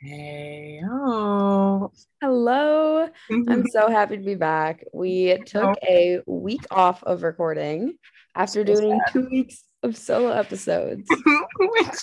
Hey, oh. Hello. I'm so happy to be back. We took oh. a week off of recording after doing two weeks of solo episodes. which,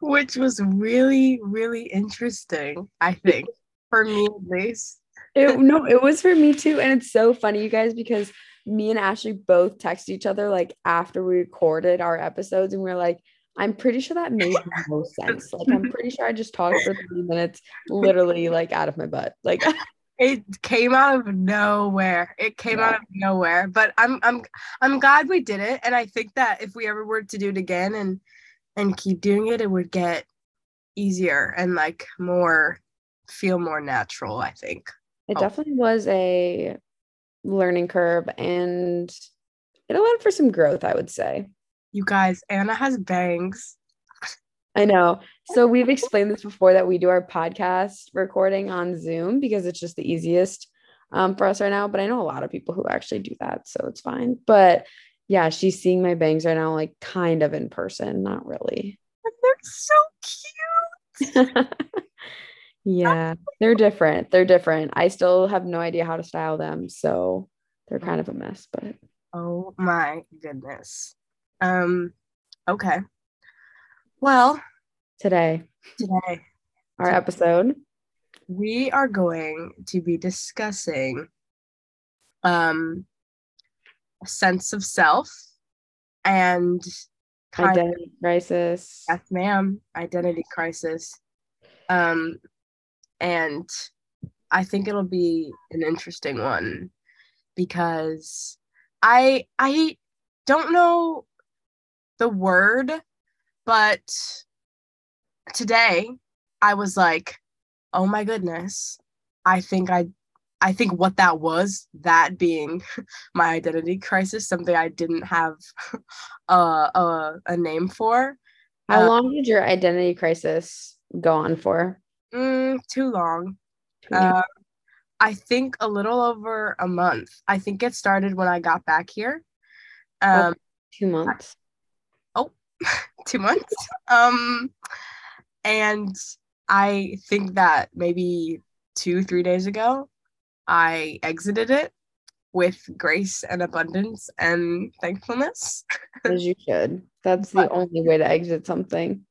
which was really, really interesting, I think, for me at least. It, no, it was for me too. And it's so funny, you guys, because me and Ashley both text each other like after we recorded our episodes, and we are like, I'm pretty sure that made no sense. Like, I'm pretty sure I just talked for 30 minutes, literally, like out of my butt. Like, It came out of nowhere. It came out of nowhere. But I'm I'm I'm glad we did it. And I think that if we ever were to do it again and and keep doing it, it would get easier and like more feel more natural, I think. it Oh. definitely was a learning curve and it allowed for some growth, I would say. You guys, Anna has bangs. I know. So we've explained this before that we do our podcast recording on Zoom because it's just the easiest um, for us right now. But I know a lot of people who actually do that, so it's fine. But yeah, she's seeing my bangs right now, like kind of in person, not really. They're so cute. yeah, they're different. They're different. I still have no idea how to style them, so they're kind of a mess. But Oh my goodness. Um, okay. Well, today, today our episode. we are going to be discussing um a sense of self and kind of Identity crisis. yes, ma'am, identity crisis. Um, and I think it'll be an interesting one because I I don't know the word, but today I was like, oh my goodness, I think I I think what that was, that being my identity crisis, something I didn't have a a, a name for. How Uh, long did your identity crisis go on for? Mm, too long. Uh, I think a little over a month. I think it started when I got back here. Um, Two months. two months. Um, and I think that maybe two, three days ago, I exited it with grace and abundance and thankfulness. As you should. That's the But- only way to exit something.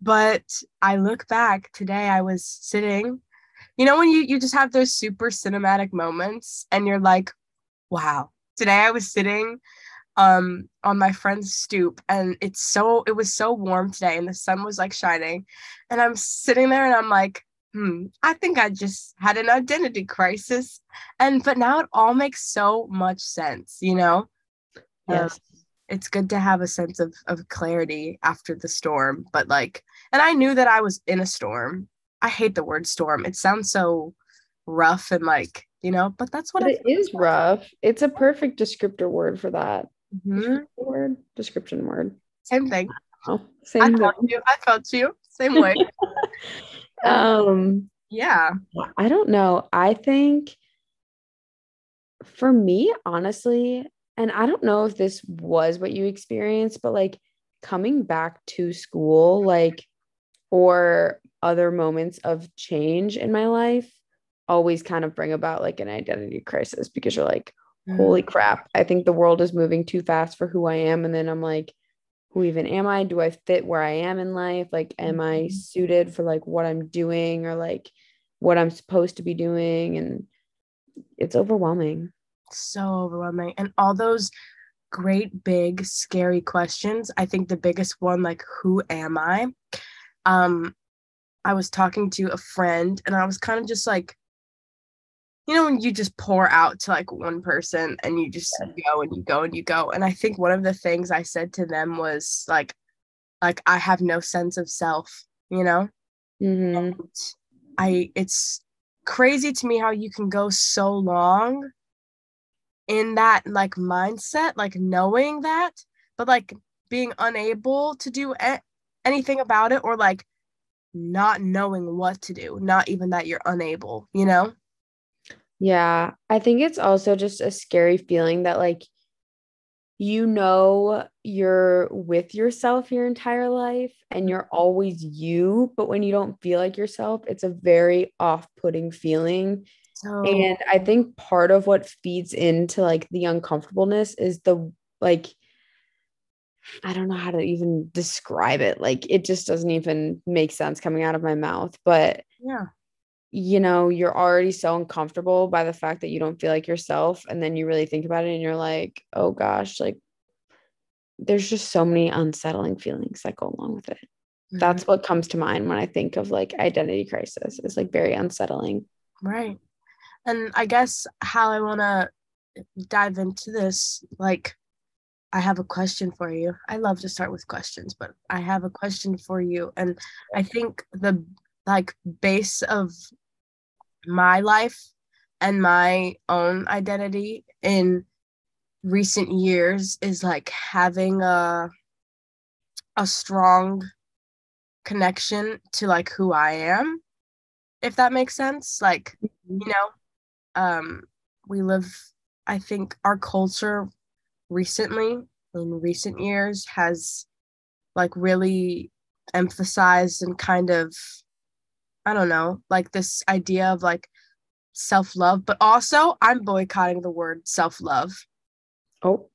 But I look back today, I was sitting, you know, when you, you just have those super cinematic moments and you're like, wow. Today I was sitting um on my friend's stoop and it's so it was so warm today and the sun was like shining and I'm sitting there and I'm like, hmm, I think I just had an identity crisis. And but now it all makes so much sense, you know? Um, Yes. it's good to have a sense of of clarity after the storm but like and i knew that i was in a storm i hate the word storm it sounds so rough and like you know but that's what But it is rough. It's a perfect descriptor word for that. Mhm. Word, description word. same thing Oh, i same felt thing. you i felt you same way Um, yeah I don't know. I think for me, honestly, and I don't know if this was what you experienced, but like coming back to school, like, or other moments of change in my life always kind of bring about like an identity crisis because you're like, holy crap, I think the world is moving too fast for who I am. And then I'm like, who even am I? Do I fit where I am in life? Like, am I Mhm. suited for like what I'm doing or like what I'm supposed to be doing? And it's overwhelming. so overwhelming and all those great big scary questions i think the biggest one like who am i um i was talking to a friend and i was kind of just like you know when you just pour out to like one person and you just go and you go and you go and i think one of the things i said to them was like like i have no sense of self you know Mhm. and I it's crazy to me how you can go so long in that like mindset, like knowing that, but like being unable to do a- anything about it or like not knowing what to do, not even that you're unable, you know? Yeah, I think it's also just a scary feeling that like you know you're with yourself your entire life and you're mm-hmm. always you, but when you don't feel like yourself, it's a very off-putting feeling. So, and I think part of what feeds into like the uncomfortableness is the like I don't know how to even describe it. Like it just doesn't even make sense coming out of my mouth. But yeah, you know, you're already so uncomfortable by the fact that you don't feel like yourself. And then you really think about it and you're like, oh gosh, like there's just so many unsettling feelings that go along with it. Mm-hmm. That's what comes to mind when I think of like identity crisis. It's like very unsettling. Right. And I guess how I want to dive into this, like, I have a question for you. I love to start with questions, but I have a question for you. And I think the like base of my life and my own identity in recent years is like having a a strong connection to like who I am if that makes sense like mm-hmm. you know um we live I think our culture recently in recent years has like really emphasized and kind of I don't know, like this idea of like self love, but also I'm boycotting the word self love. Oh,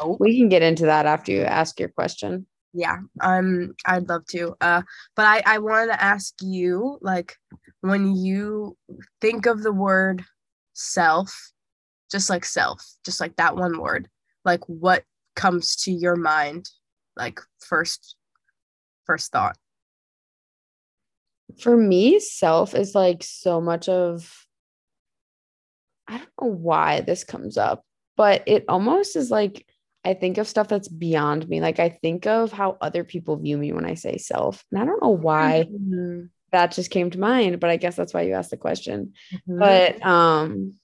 oh, we can get into that after you ask your question. Yeah, um, I'd love to. Uh, but I I wanted to ask you, like, when you think of the word self, just like self, just like that one word, like what comes to your mind, like first, first thought for me, self is like so much of, I don't know why this comes up, but it almost is like, I think of stuff that's beyond me. Like I think of how other people view me when I say self. And I don't know why mm-hmm. that just came to mind, but I guess that's why you asked the question. Mm-hmm. But um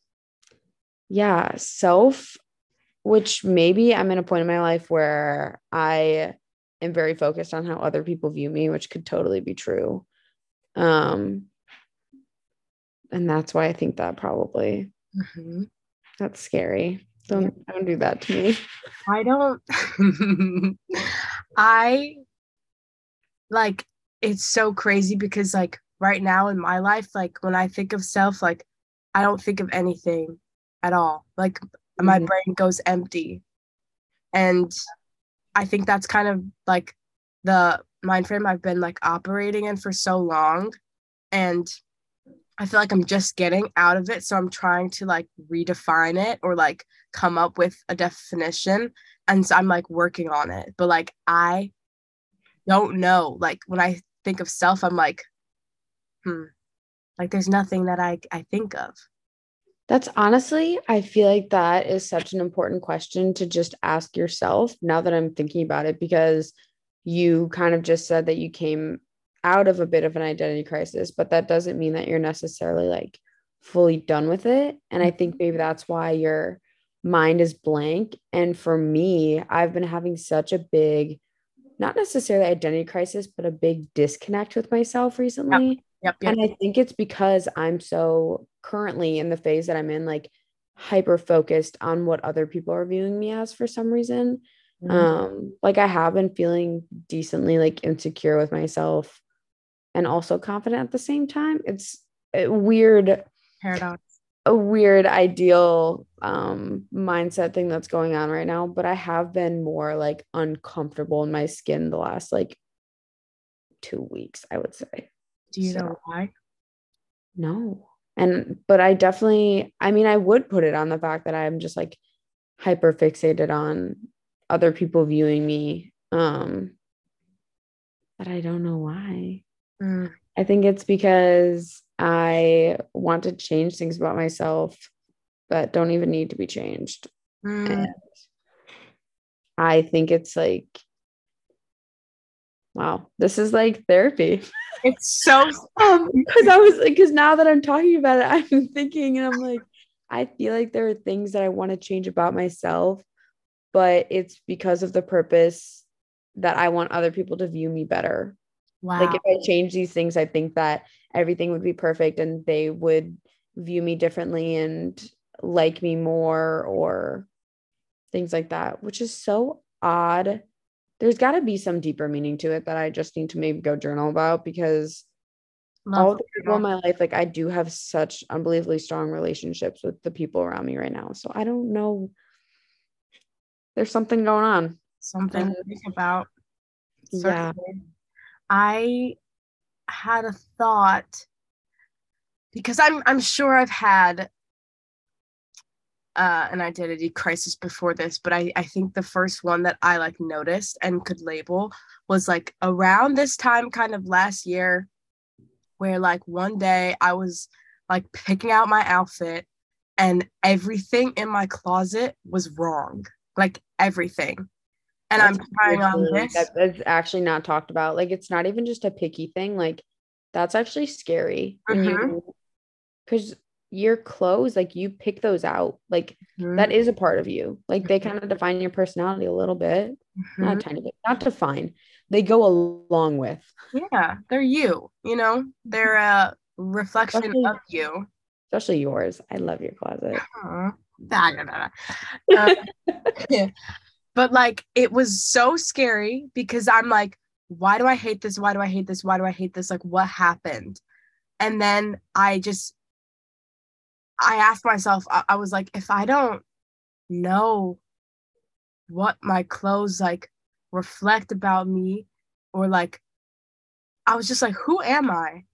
yeah, self, which maybe I'm in a point in my life where I am very focused on how other people view me, which could totally be true. Um, and that's why I think that probably mm-hmm. that's scary. Don't don't do that to me. I don't. I like it's so crazy because like right now in my life, like when I think of self, like I don't think of anything at all. Like mm-hmm. my brain goes empty, and I think that's kind of like the mind frame I've been like operating in for so long. And I feel like I'm just getting out of it. So I'm trying to like redefine it or like come up with a definition. And so I'm like working on it. But like I don't know. Like when I think of self, I'm like, hmm, like there's nothing that I, I think of. That's honestly, I feel like that is such an important question to just ask yourself now that I'm thinking about it because you kind of just said that you came out of a bit of an identity crisis, but that doesn't mean that you're necessarily like fully done with it. And I think mm-hmm. maybe that's why your mind is blank. And for me, I've been having such a big, not necessarily identity crisis, but a big disconnect with myself recently. Yep. Yep, yep. And I think it's because I'm so currently in the phase that I'm in, like hyper focused on what other people are viewing me as for some reason. Mm-hmm. Um, like I have been feeling decently like insecure with myself and also confident at the same time. It's a weird paradox. A weird ideal um mindset thing that's going on right now, but I have been more like uncomfortable in my skin the last like 2 weeks, I would say. Do you so, know why? No. And but I definitely I mean I would put it on the fact that I'm just like hyper fixated on other people viewing me. Um, but I don't know why. Mm. I think it's because I want to change things about myself that don't even need to be changed. Mm. And I think it's like, wow, this is like therapy. It's so um because I was like, because now that I'm talking about it, I'm thinking and I'm like, I feel like there are things that I want to change about myself but it's because of the purpose that I want other people to view me better. Wow. Like if I change these things, I think that everything would be perfect and they would view me differently and like me more or things like that, which is so odd. There's got to be some deeper meaning to it that I just need to maybe go journal about because Love all the people in my life, like I do have such unbelievably strong relationships with the people around me right now. So I don't know. There's something going on. something to think about. Yeah. I had a thought because I'm I'm sure I've had uh, an identity crisis before this, but I, I think the first one that I like noticed and could label was like around this time, kind of last year, where like one day I was like picking out my outfit and everything in my closet was wrong. Like everything. And I'm That's trying on this. That's actually not talked about. Like it's not even just a picky thing. Like that's actually scary Mhm. you because your clothes, like you pick those out. Like Mhm, that is a part of you. Like they kind of define your personality a little bit. Not mhm. a tiny bit, not define. They go along with. Yeah, they're you, you know, they're a reflection Especially- of you. Especially yours. I love your closet. Aw. Da, da, da. Um, yeah. But like it was so scary because I'm like, why do I hate this? Why do I hate this? Why do I hate this? Like, what happened? And then I just, I asked myself, I, I was like, if I don't know what my clothes like reflect about me, or like, I was just like, who am I?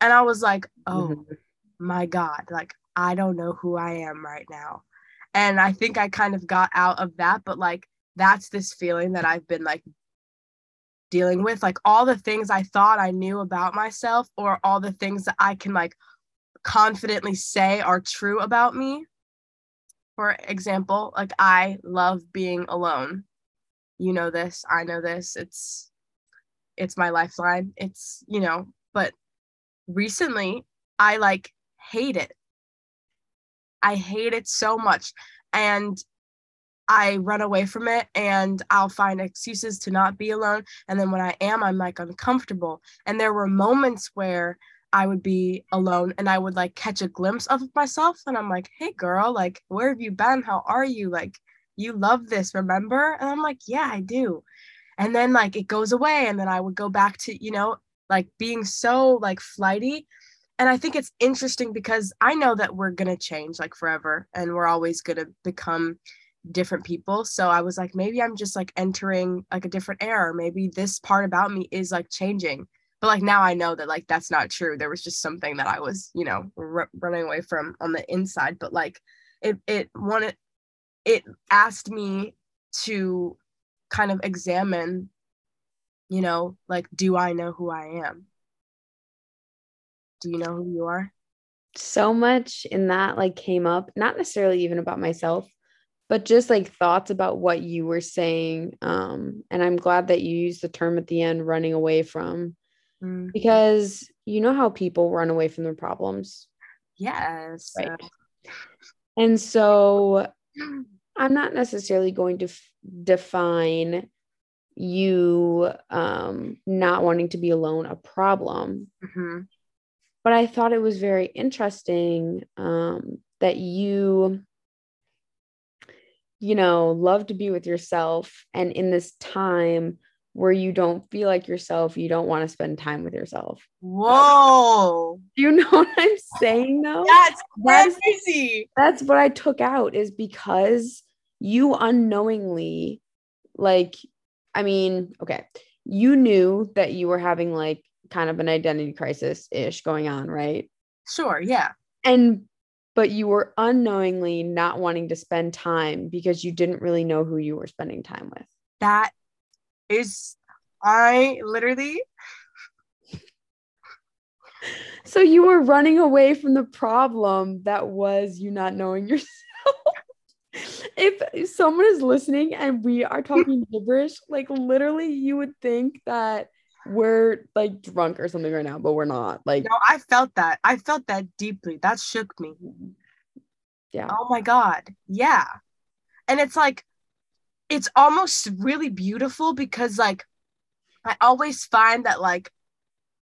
And I was like, oh Mhm. my God, like I don't know who I am right now. And I think I kind of got out of that, but like that's this feeling that I've been like dealing with. Like all the things I thought I knew about myself, or all the things that I can like confidently say are true about me. For example, like I love being alone. You know this, I know this. It's it's my lifeline. It's, you know, but recently I like hate it. I hate it so much. And I run away from it and I'll find excuses to not be alone. And then when I am, I'm like uncomfortable. And there were moments where I would be alone and I would like catch a glimpse of myself. And I'm like, hey, girl, like, where have you been? How are you? Like, you love this, remember? And I'm like, yeah, I do. And then like it goes away. And then I would go back to, you know, like being so like flighty and i think it's interesting because i know that we're going to change like forever and we're always going to become different people. So i was like maybe i'm just like entering like a different era. Maybe this part about me is like changing. But like now i know that like that's not true. There was just something that i was you know r- running away from on the inside. But like it it wanted it asked me to kind of examine you know like do i know who i am do you know who you are? So much in that like came up not necessarily even about myself but just like thoughts about what you were saying um and i'm glad that you used the term at the end running away from Mm, because you know how people run away from their problems. Yes. Right. and so i'm not necessarily going to f- define you um not wanting to be alone a problem. Mhm, but I thought it was very interesting um, that you, you know, love to be with yourself. And in this time where you don't feel like yourself, you don't want to spend time with yourself. whoa Do you know what I'm saying though? that's crazy That's what I took out is because you unknowingly, like, I mean, okay, you knew that you were having like kind of an identity crisis ish going on, right? sure yeah. And but you were unknowingly not wanting to spend time because you didn't really know who you were spending time with. That is i literally so you were running away from the problem that was you not knowing yourself. If someone is listening and we are talking gibberish like literally you would think that we're like drunk or something right now but we're not like no i felt that i felt that deeply that shook me. Yeah. Oh my god yeah. And it's like it's almost really beautiful because like i always find that like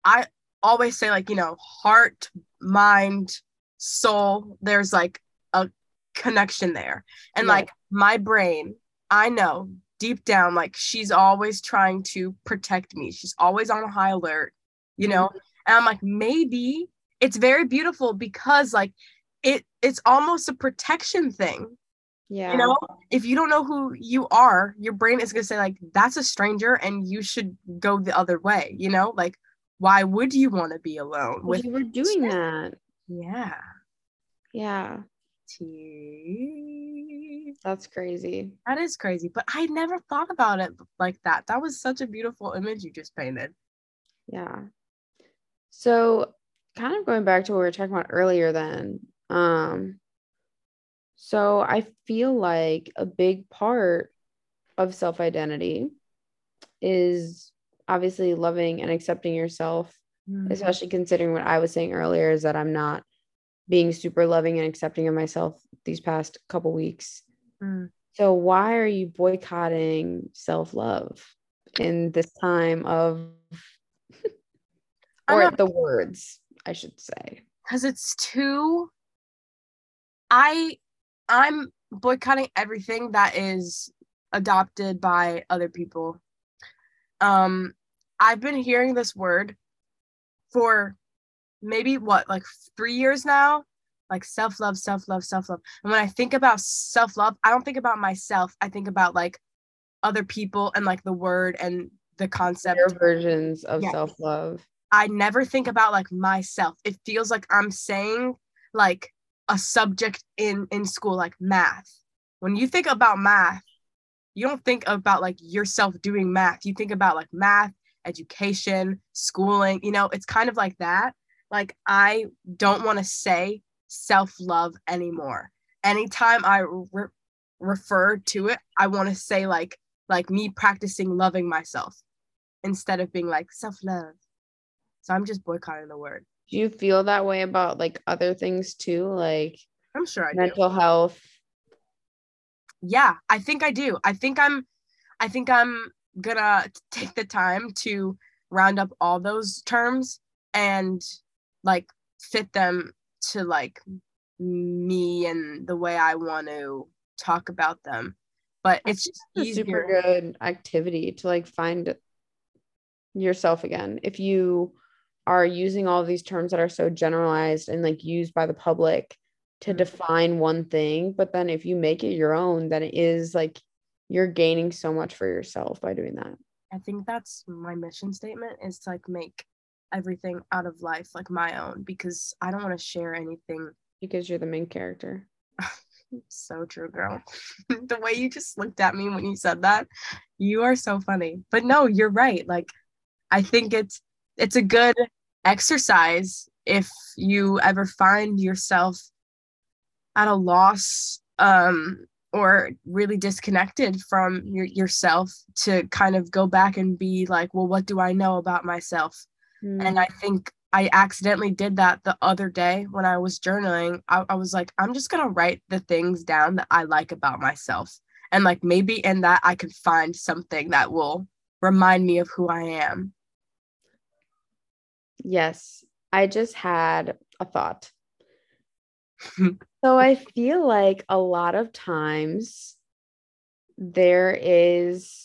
i always say like you know heart mind soul there's like a connection there. And Yeah. like my brain, I know deep down, like she's always trying to protect me. She's always on a high alert, you know? Mm-hmm. And I'm like, maybe it's very beautiful because like it it's almost a protection thing. Yeah. You know, if you don't know who you are, your brain is gonna say, like, that's a stranger and you should go the other way, you know? Like, why would you want to be alone with you were doing that. yeah. Yeah. Tea. That's crazy. That is crazy, but I never thought about it like that. That was such a beautiful image you just painted. Yeah. So kind of going back to what we were talking about earlier then. Um so I feel like a big part of self-identity is obviously loving and accepting yourself, Mm-hmm. especially considering what I was saying earlier is that I'm not being super loving and accepting of myself these past couple weeks. Mm. So why are you boycotting self-love in this time of or the words, I should say. because it's too i i'm boycotting everything that is adopted by other people um i've been hearing this word for maybe what like three years now like self-love self-love self-love and when i think about self-love i don't think about myself i think about like other people and like the word and the concept Their versions of Yes. self-love. I never think about like myself. It feels like I'm saying like a subject in in school like math. When you think about math, you don't think about like yourself doing math. You think about like math, education, schooling, you know, it's kind of like that. Like I don't want to say self-love anymore. Anytime I re- refer to it, I want to say like like me practicing loving myself instead of being like self-love. So I'm just boycotting the word. Do you feel that way about like other things too, like I'm sure I do. mental health? Yeah, I think I do. I think I'm I think I'm gonna take the time to round up all those terms and like fit them to like me and the way I want to talk about them. But it's just a super good activity to like find yourself again. If you are using all of these terms that are so generalized and like used by the public to Mhm. define one thing, but then if you make it your own, then it is like you're gaining so much for yourself by doing that. I think that's my mission statement is to like make everything out of life like my own because I don't want to share anything Because you're the main character. So true, girl. the way you just looked at me when you said that, you are so funny. But no, you're right. Like I think it's it's a good exercise if you ever find yourself at a loss um or really disconnected from your, yourself to kind of go back and be like, well, what do I know about myself? And mm. I think I accidentally did that the other day when I was journaling. I, I was like, I'm just going to write the things down that I like about myself. And like maybe in that I could find something that will remind me of who I am. Yes, I just had a thought. so I feel like a lot of times there is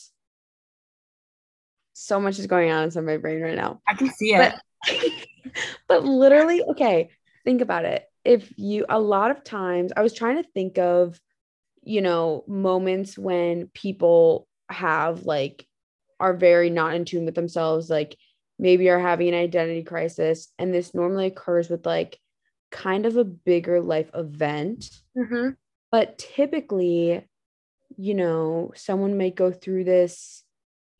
so much is going on inside my brain right now. I can see it. But but literally, okay, think about it. If you a lot of times I was trying to think of, you know, moments when people have like are very not in tune with themselves, like maybe are having an identity crisis. And this normally occurs with like kind of a bigger life event. Mhm. But typically, you know, someone may go through this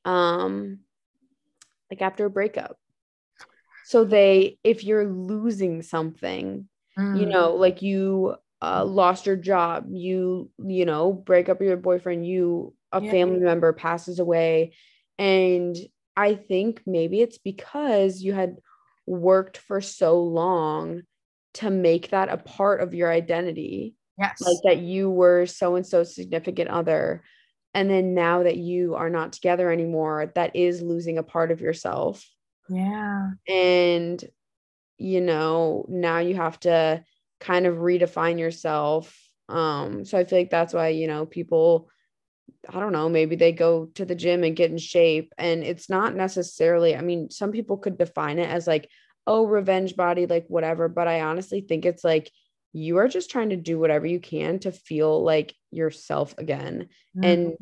um like after a breakup. So they if you're losing something, you Mm. know, like you uh, lost your job, you you know, break up with your boyfriend, you a Yeah. family member passes away and I think maybe it's because you had worked for so long to make that a part of your identity Yes. like that you were so and so significant other and then now that you are not together anymore that is losing a part of yourself yeah. and you know now you have to kind of redefine yourself Um, so I feel like that's why, you know, people, I don't know, maybe they go to the gym and get in shape. And it's not necessarily, I mean, some people could define it as like, oh, revenge body, like whatever. But I honestly think it's like you are just trying to do whatever you can to feel like yourself again. Mm-hmm. And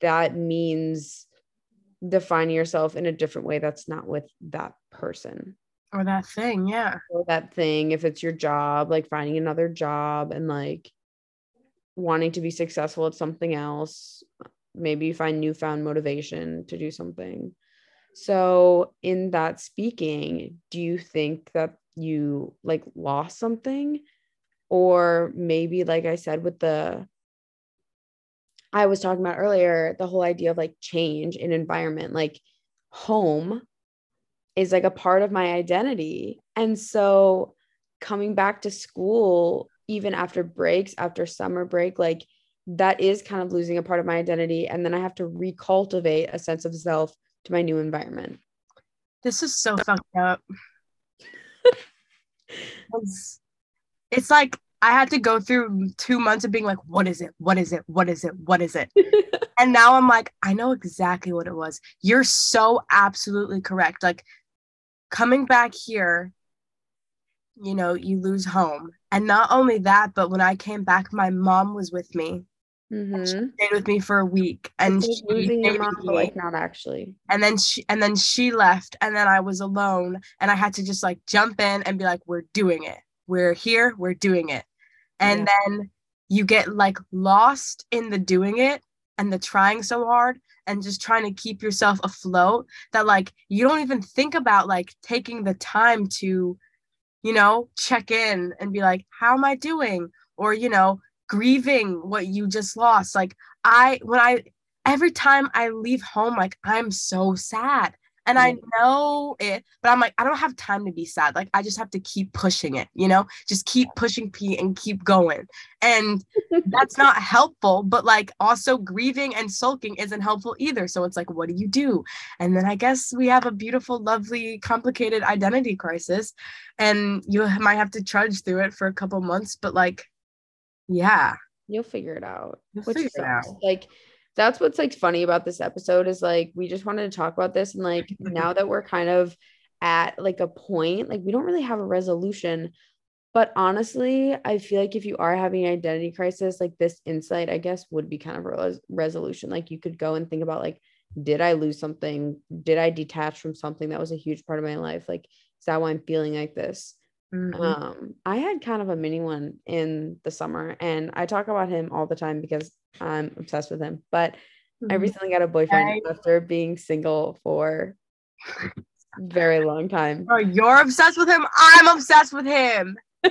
that means defining yourself in a different way that's not with that person. Or that thing yeah. Or that thing if it's your job like finding another job and like wanting to be successful at something else. Maybe you find newfound motivation to do something. So in that speaking do you think that you like lost something or maybe like i said with the I was talking about earlier, the whole idea of like change in environment, like home is like a part of my identity. And so coming back to school, even after breaks, after summer break, like that is kind of losing a part of my identity. And then I have to recultivate a sense of self to my new environment. This is so fucked up. it's, like I had to go through two months of being like, what is it? What is it? What is it? What is it? and now I'm like, I know exactly what it was. You're so absolutely correct. Like coming back here, you know, you lose home. And not only that, but when I came back, my mom was with me. Mm-hmm. She stayed with me for a week, and she losing your mom, like not actually. And then she, and then she left, and then I was alone, and I had to just like jump in and be like, "We're doing it. We're here. We're doing it." and yeah. then you get like lost in the doing it and the trying so hard and just trying to keep yourself afloat that like you don't even think about like taking the time to you know check in and be like how am i doing or you know grieving what you just lost like i when i every time i leave home like i'm so sad and I know it, but I'm like, I don't have time to be sad. Like, I just have to keep pushing it, you know, just keep pushing P and keep going. And that's not helpful, but like also grieving and sulking isn't helpful either. So it's like, what do you do? And then I guess we have a beautiful, lovely, complicated identity crisis. And you might have to trudge through it for a couple months, but like, yeah. You'll figure it out. You'll Which figure it out. Like, that's what's like funny about this episode is like we just wanted to talk about this and like now that we're kind of at like a point like we don't really have a resolution but honestly i feel like if you are having an identity crisis like this insight i guess would be kind of a resolution. Like you could go and think about like did i lose something? Did i detach from something that was a huge part of my life? Like is that why i'm feeling like this? Mm-hmm. um i had kind of a mini one in the summer and i talk about him all the time because I'm obsessed with him. But I mm-hmm. recently got a boyfriend after being single for very long time. Oh, you're obsessed with him. I'm obsessed with him.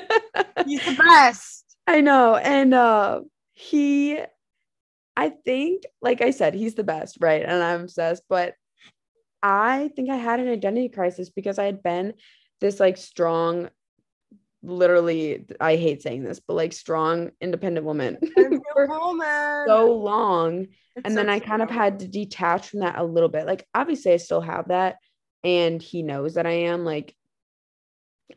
He's the best. I know. And uh he I think, like I said, he's the best, right? And I'm obsessed, but I think I had an identity crisis because I had been this like strong literally I hate saying this, but like strong independent woman for woman. so long. It's and so then I kind of had to detach from that a little bit. Like obviously I still have that and he knows that I am like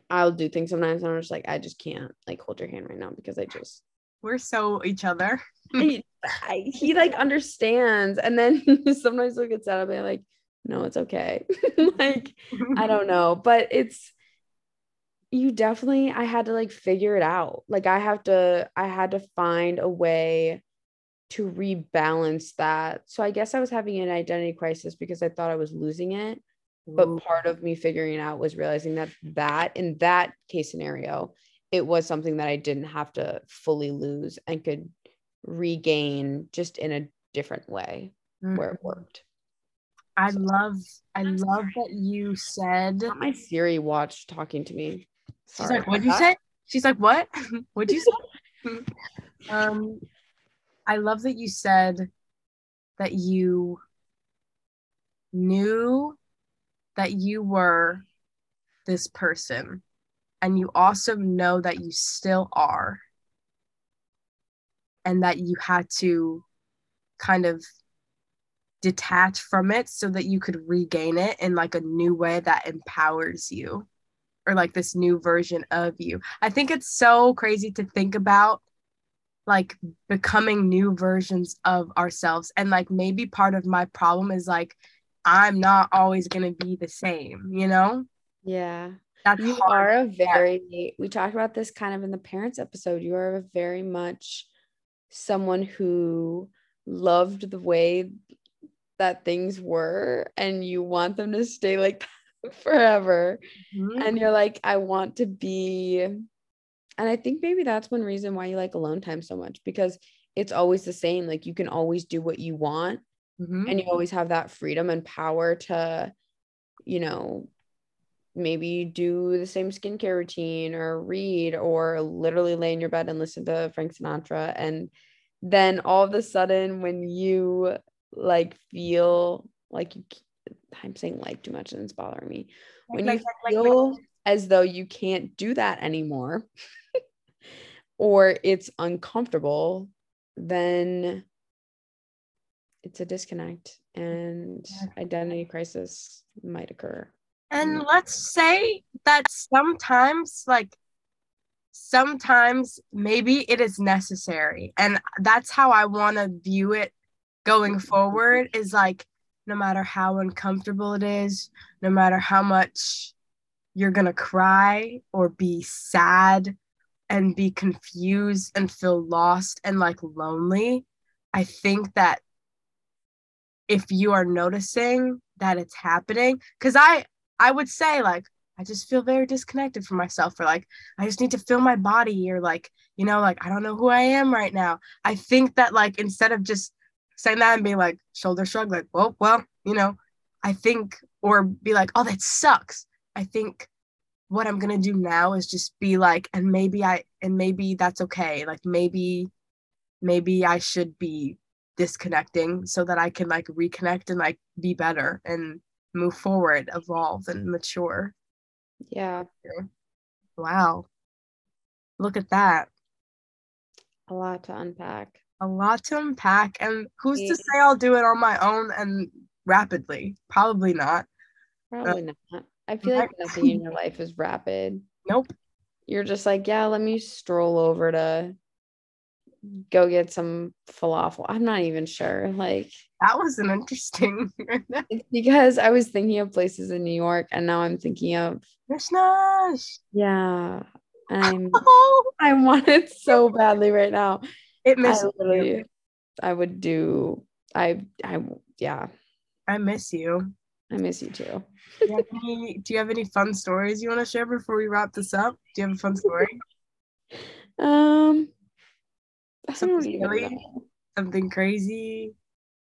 I'll do things sometimes and I'm just like I just can't like hold your hand right now because I just we're so each other. I, I, he like understands and then sometimes look at sad I'll be like no it's okay like I don't know but it's you definitely i had to like figure it out. Like i have to i had to find a way to rebalance that. So i guess i was having an identity crisis because i thought i was losing it but part of me figuring it out was realizing that that in that case scenario it was something that i didn't have to fully lose and could regain just in a different way mm-hmm. where it worked. I love I love that you said my Siri watch talking to me. She's like, what'd you say? She's like, what? what'd you say? um, I love that you said that you knew that you were this person and you also know that you still are and that you had to kind of detach from it so that you could regain it in like a new way that empowers you or like this new version of you. I think it's so crazy to think about like becoming new versions of ourselves and like maybe part of my problem is like i'm not always going to be the same you know Yeah. that's You hard. are a very, we talked about this kind of in the parents episode. You are a very much someone who loved the way that things were and you want them to stay like that forever. Mhm. And you're like, I want to be. And I think maybe that's one reason why you like alone time so much because it's always the same. Like you can always do what you want Mhm. and you always have that freedom and power to you know maybe do the same skincare routine or read or literally lay in your bed and listen to frank sinatra and then all of a sudden when you like feel like you i'm saying like too much and it's bothering me. When Like, you like, like, like, feel as though you can't do that anymore or it's uncomfortable then it's a disconnect and identity crisis might occur. And mm. let's say that sometimes, like, sometimes maybe it is necessary. And that's how I want to view it going forward is like, no matter how uncomfortable it is, no matter how much you're going to cry or be sad and be confused and feel lost and like lonely, I think that if you are noticing that it's happening, because I, I would say like I just feel very disconnected from myself or like I just need to feel my body or like you know like I don't know who I am right now. I think that like instead of just saying that and being like shoulder shrug like well well you know I think or be like oh that sucks. I think what I'm gonna do now is just be like and maybe I and maybe that's okay like maybe maybe I should be disconnecting so that I can like reconnect and like be better and move forward, evolve and mature. yeah Wow. Look at that. a lot to unpack A lot to unpack. And who's Yeah. to say I'll do it on my own and rapidly? Probably not. probably uh, not i feel like nothing in your life is rapid Nope. you're just like yeah let me stroll over to go get some falafel i'm not even sure like That was an interesting. because i was thinking of places in new york and now i'm thinking of Krishnash. yeah i'm Oh, i want it so badly right now it I misses you. I would do. I, I, yeah, I miss you. I miss you too. Do you, have any, do you have any fun stories you want to share before we wrap this up? Do you have a fun story? Um, Something silly? Something crazy?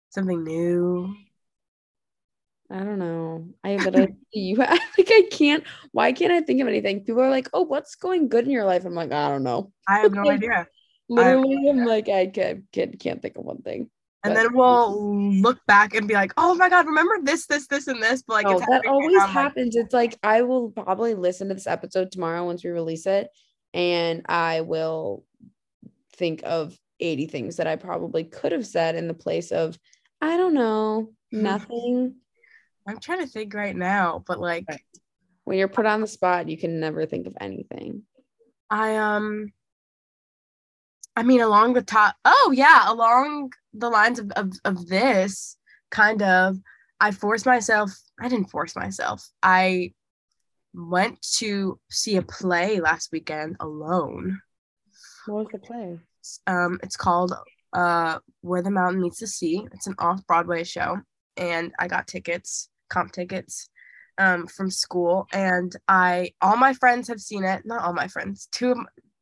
Something new? I don't know. I literally, you like, I can't. Why can't I think of anything? People are like, "Oh, what's going good in your life?" I'm like, I don't know. I have no idea. Literally, I'm like, I can't, can't, can't think of one thing. And But- then we'll look back and be like, oh my God, remember this, this, this, and this? But like, No, it's that happening right always like, happens. It's like I will probably listen to this episode tomorrow once we release it, and I will think of 80 things that I probably could have said in the place of, I don't know, nothing. I'm trying to think right now, but like, when you're put on the spot, you can never think of anything. I, um, I mean, along the top, oh yeah, along the lines of, of, of this kind of, I forced myself, I didn't force myself. I went to see a play last weekend alone. What was the play? Um, it's called uh, Where the Mountain Meets the Sea. It's an off Broadway show, and I got tickets, comp tickets, um, from school. And I, all my friends have seen it. Not all my friends, two, of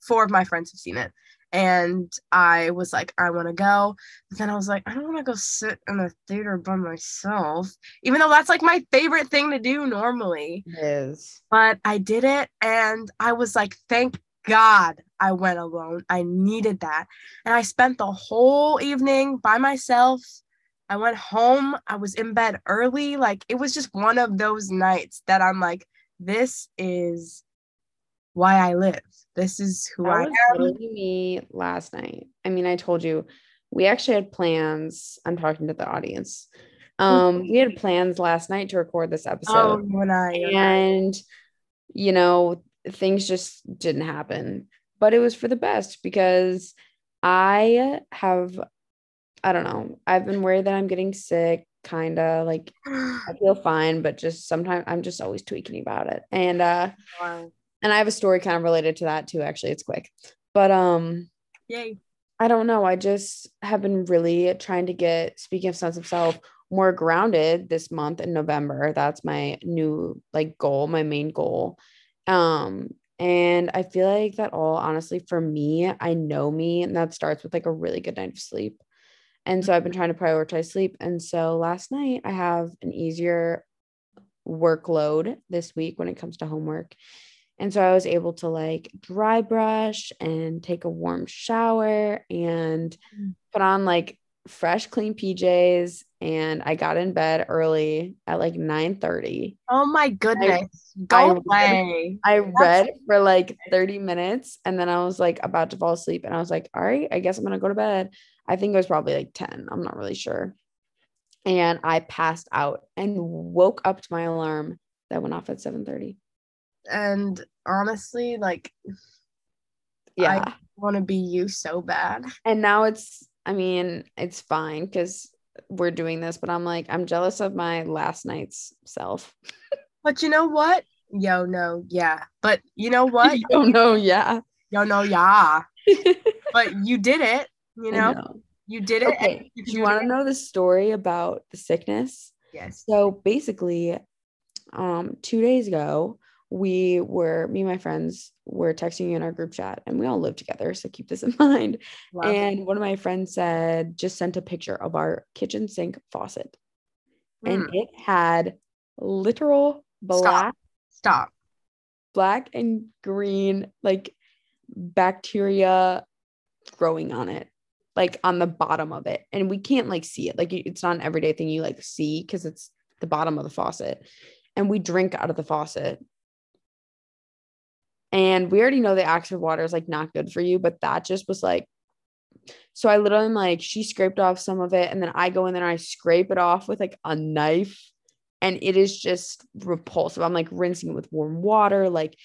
four of my friends have seen it. And I was like, I want to go. But then I was like, I don't want to go sit in a theater by myself, even though that's like my favorite thing to do normally Is but I did it and I was like, thank God I went alone. I needed that. And I spent the whole evening by myself. I went home. I was in bed early. Like it was just one of those nights that I'm like, this is why I live. This is who I that was am. me last night. I mean, I told you we actually had plans. I'm talking to the audience. Um, we had plans last night to record this episode. Oh, you and I. right. and you know things just didn't happen but it was for the best because I have, I don't know. I've been worried that I'm getting sick, kind of like I feel fine, but just sometimes I'm just always tweaking about it. And uh Wow. And I have a story kind of related to that too, actually. It's quick. But um Yay. I don't know. I just have been really trying to get, speaking of sense of self, more grounded this month in November. That's my new like goal, my main goal. Um, and I feel like that all honestly for me, I know me, and that starts with like a really good night of sleep. And so I've been trying to prioritize sleep. And so last night I have an easier workload this week when it comes to homework. And so I was able to like dry brush and take a warm shower and Mm. put on like fresh clean PJs and I got in bed early at like 9 30. Oh my goodness. I Go read- away. I read for like 30 minutes and then I was like about to fall asleep and I was like, all right, I guess I'm gonna go to bed. I think it was probably like 10. I'm not really sure. And I passed out and woke up to my alarm that went off at 7 30. And honestly, like, Yeah. I want to be you so bad. and now it's i mean it's fine because we're doing this but i'm like i'm jealous of my last night's self But you know what? Yo, no, yeah. But you know what? Yo, no yeah Yo, no, yeah. But you did it. You know, know. you did it. okay you you want to know the story about the sickness Yes. so basically um two days ago we were me and my friends were texting in our group chat and we all live together so keep this in mind. And one of my friends said just sent a picture of our kitchen sink faucet. And Mm, it had literal black stop. black and green like bacteria growing on it like on the bottom of it. And we can't like see it. Like it's not an everyday thing you like see because it's the bottom of the faucet. And we drink out of the faucet and we already know the Oxford water is like not good for you but that just was like so I literally am like she scraped off some of it and then I go in there and I scrape it off with like a knife and it is just repulsive. I'm like rinsing it with warm water like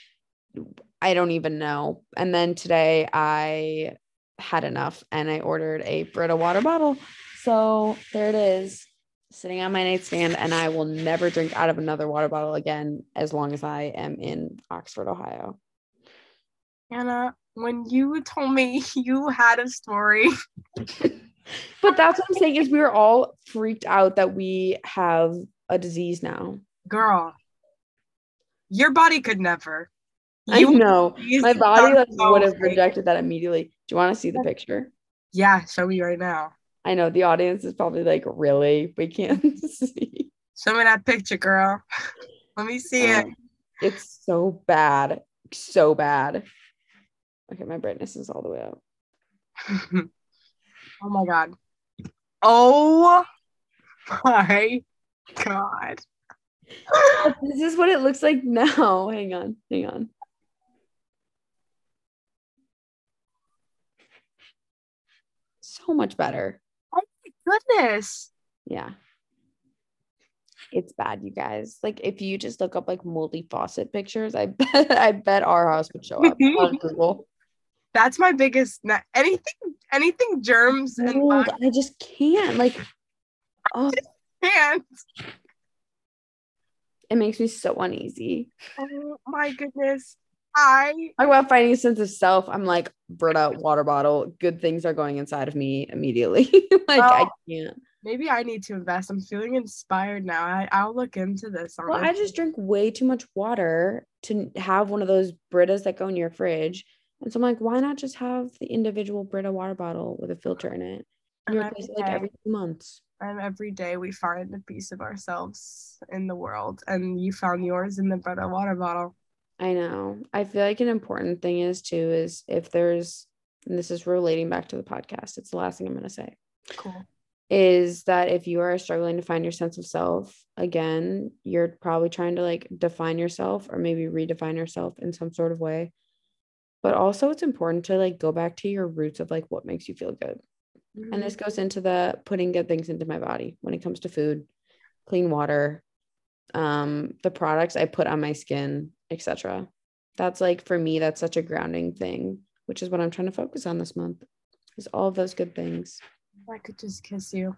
I don't even know. And then today I had enough and I ordered a Brita water bottle. So there it is, sitting on my nightstand, and I will never drink out of another water bottle again as long as I am in Oxford, Ohio. Anna, when you told me you had a story, But that's what I'm saying is we were all freaked out that we have a disease now. girl, your body could never. I know. My body like, would have rejected that immediately. Do you want to see the picture? Yeah, show me right now. I know the audience is probably like, really? We can't see. Show me that picture, girl. Let me see it. Um, it's so bad. So bad. Okay, my brightness is all the way up. oh my god. Oh my god. This is what it looks like now. Hang on. Hang on. So much better. Oh my goodness. Yeah. It's bad, you guys. Like if you just look up like moldy faucet pictures, I bet I bet our house would show up on Google. That's my biggest na- anything anything germs and Mold, bugs I just can't. Like, oh, can't. it makes me so uneasy. Oh my goodness. I Talk about finding a sense of self. I'm like, Brita, water bottle. Good things are going inside of me immediately. like, I can't. maybe I need to invest. I'm feeling inspired now. I, I'll look into this. Well, I just drink way too much water to have one of those Britas that go in your fridge. And so I'm like, why not just have the individual Brita water bottle with a filter in it? And you replace it like every two months. and every day we find a piece of ourselves in the world. And you found yours in the Brita water bottle. I know. I feel like an important thing is too is if there's, and this is relating back to the podcast, it's the last thing I'm going to say. Cool. is that if you are struggling to find your sense of self again you're probably trying to like define yourself or maybe redefine yourself in some sort of way but also it's important to like go back to your roots of like what makes you feel good and this goes into the putting good things into my body when it comes to food clean water um the products i put on my skin etc that's like for me that's such a grounding thing which is what i'm trying to focus on this month is all of those good things. I could just kiss you.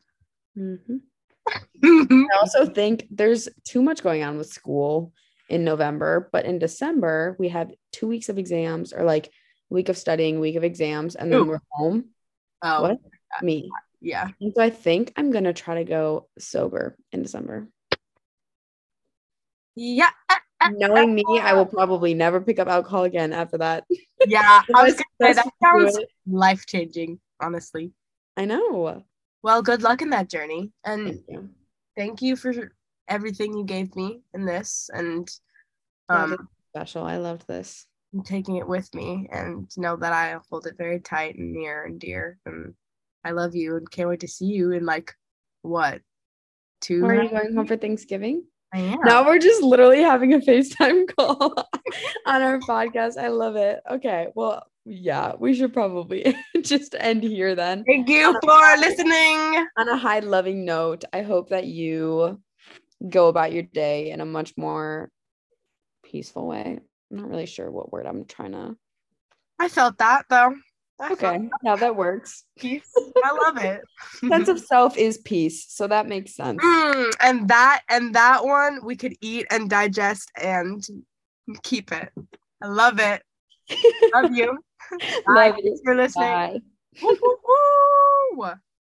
Mhm. I also think there's too much going on with school in November, but in December we have two weeks of exams or like week of studying, week of exams, and then Ooh. we're home. oh, What? Me. yeah. And so I think I'm gonna try to go sober in December. Yeah. Knowing me, I will probably never pick up alcohol again after that. Yeah. I was gonna say that sounds life changing, honestly. I know. Well, good luck in that journey. And Thank you. thank you for everything you gave me in this and um special. I loved this. taking it with me and know that I hold it very tight and near and dear. And I love you and can't wait to see you in like what two Are you going home for Thanksgiving? I am. Now we're just literally having a FaceTime call on our podcast. I love it. Okay. Well, yeah, we should probably just end here then. Thank you for listening. On a high loving note, I hope that you go about your day in a much more peaceful way. I'm not really sure what word I'm trying to. I felt that though. I Okay. now that works. peace. I love it. Sense of self is peace. So that makes sense. Mm, and that and that one we could eat and digest and keep it. I love it. Love you. Bye. You. Thanks for listening. Bye. Woo, woo, woo.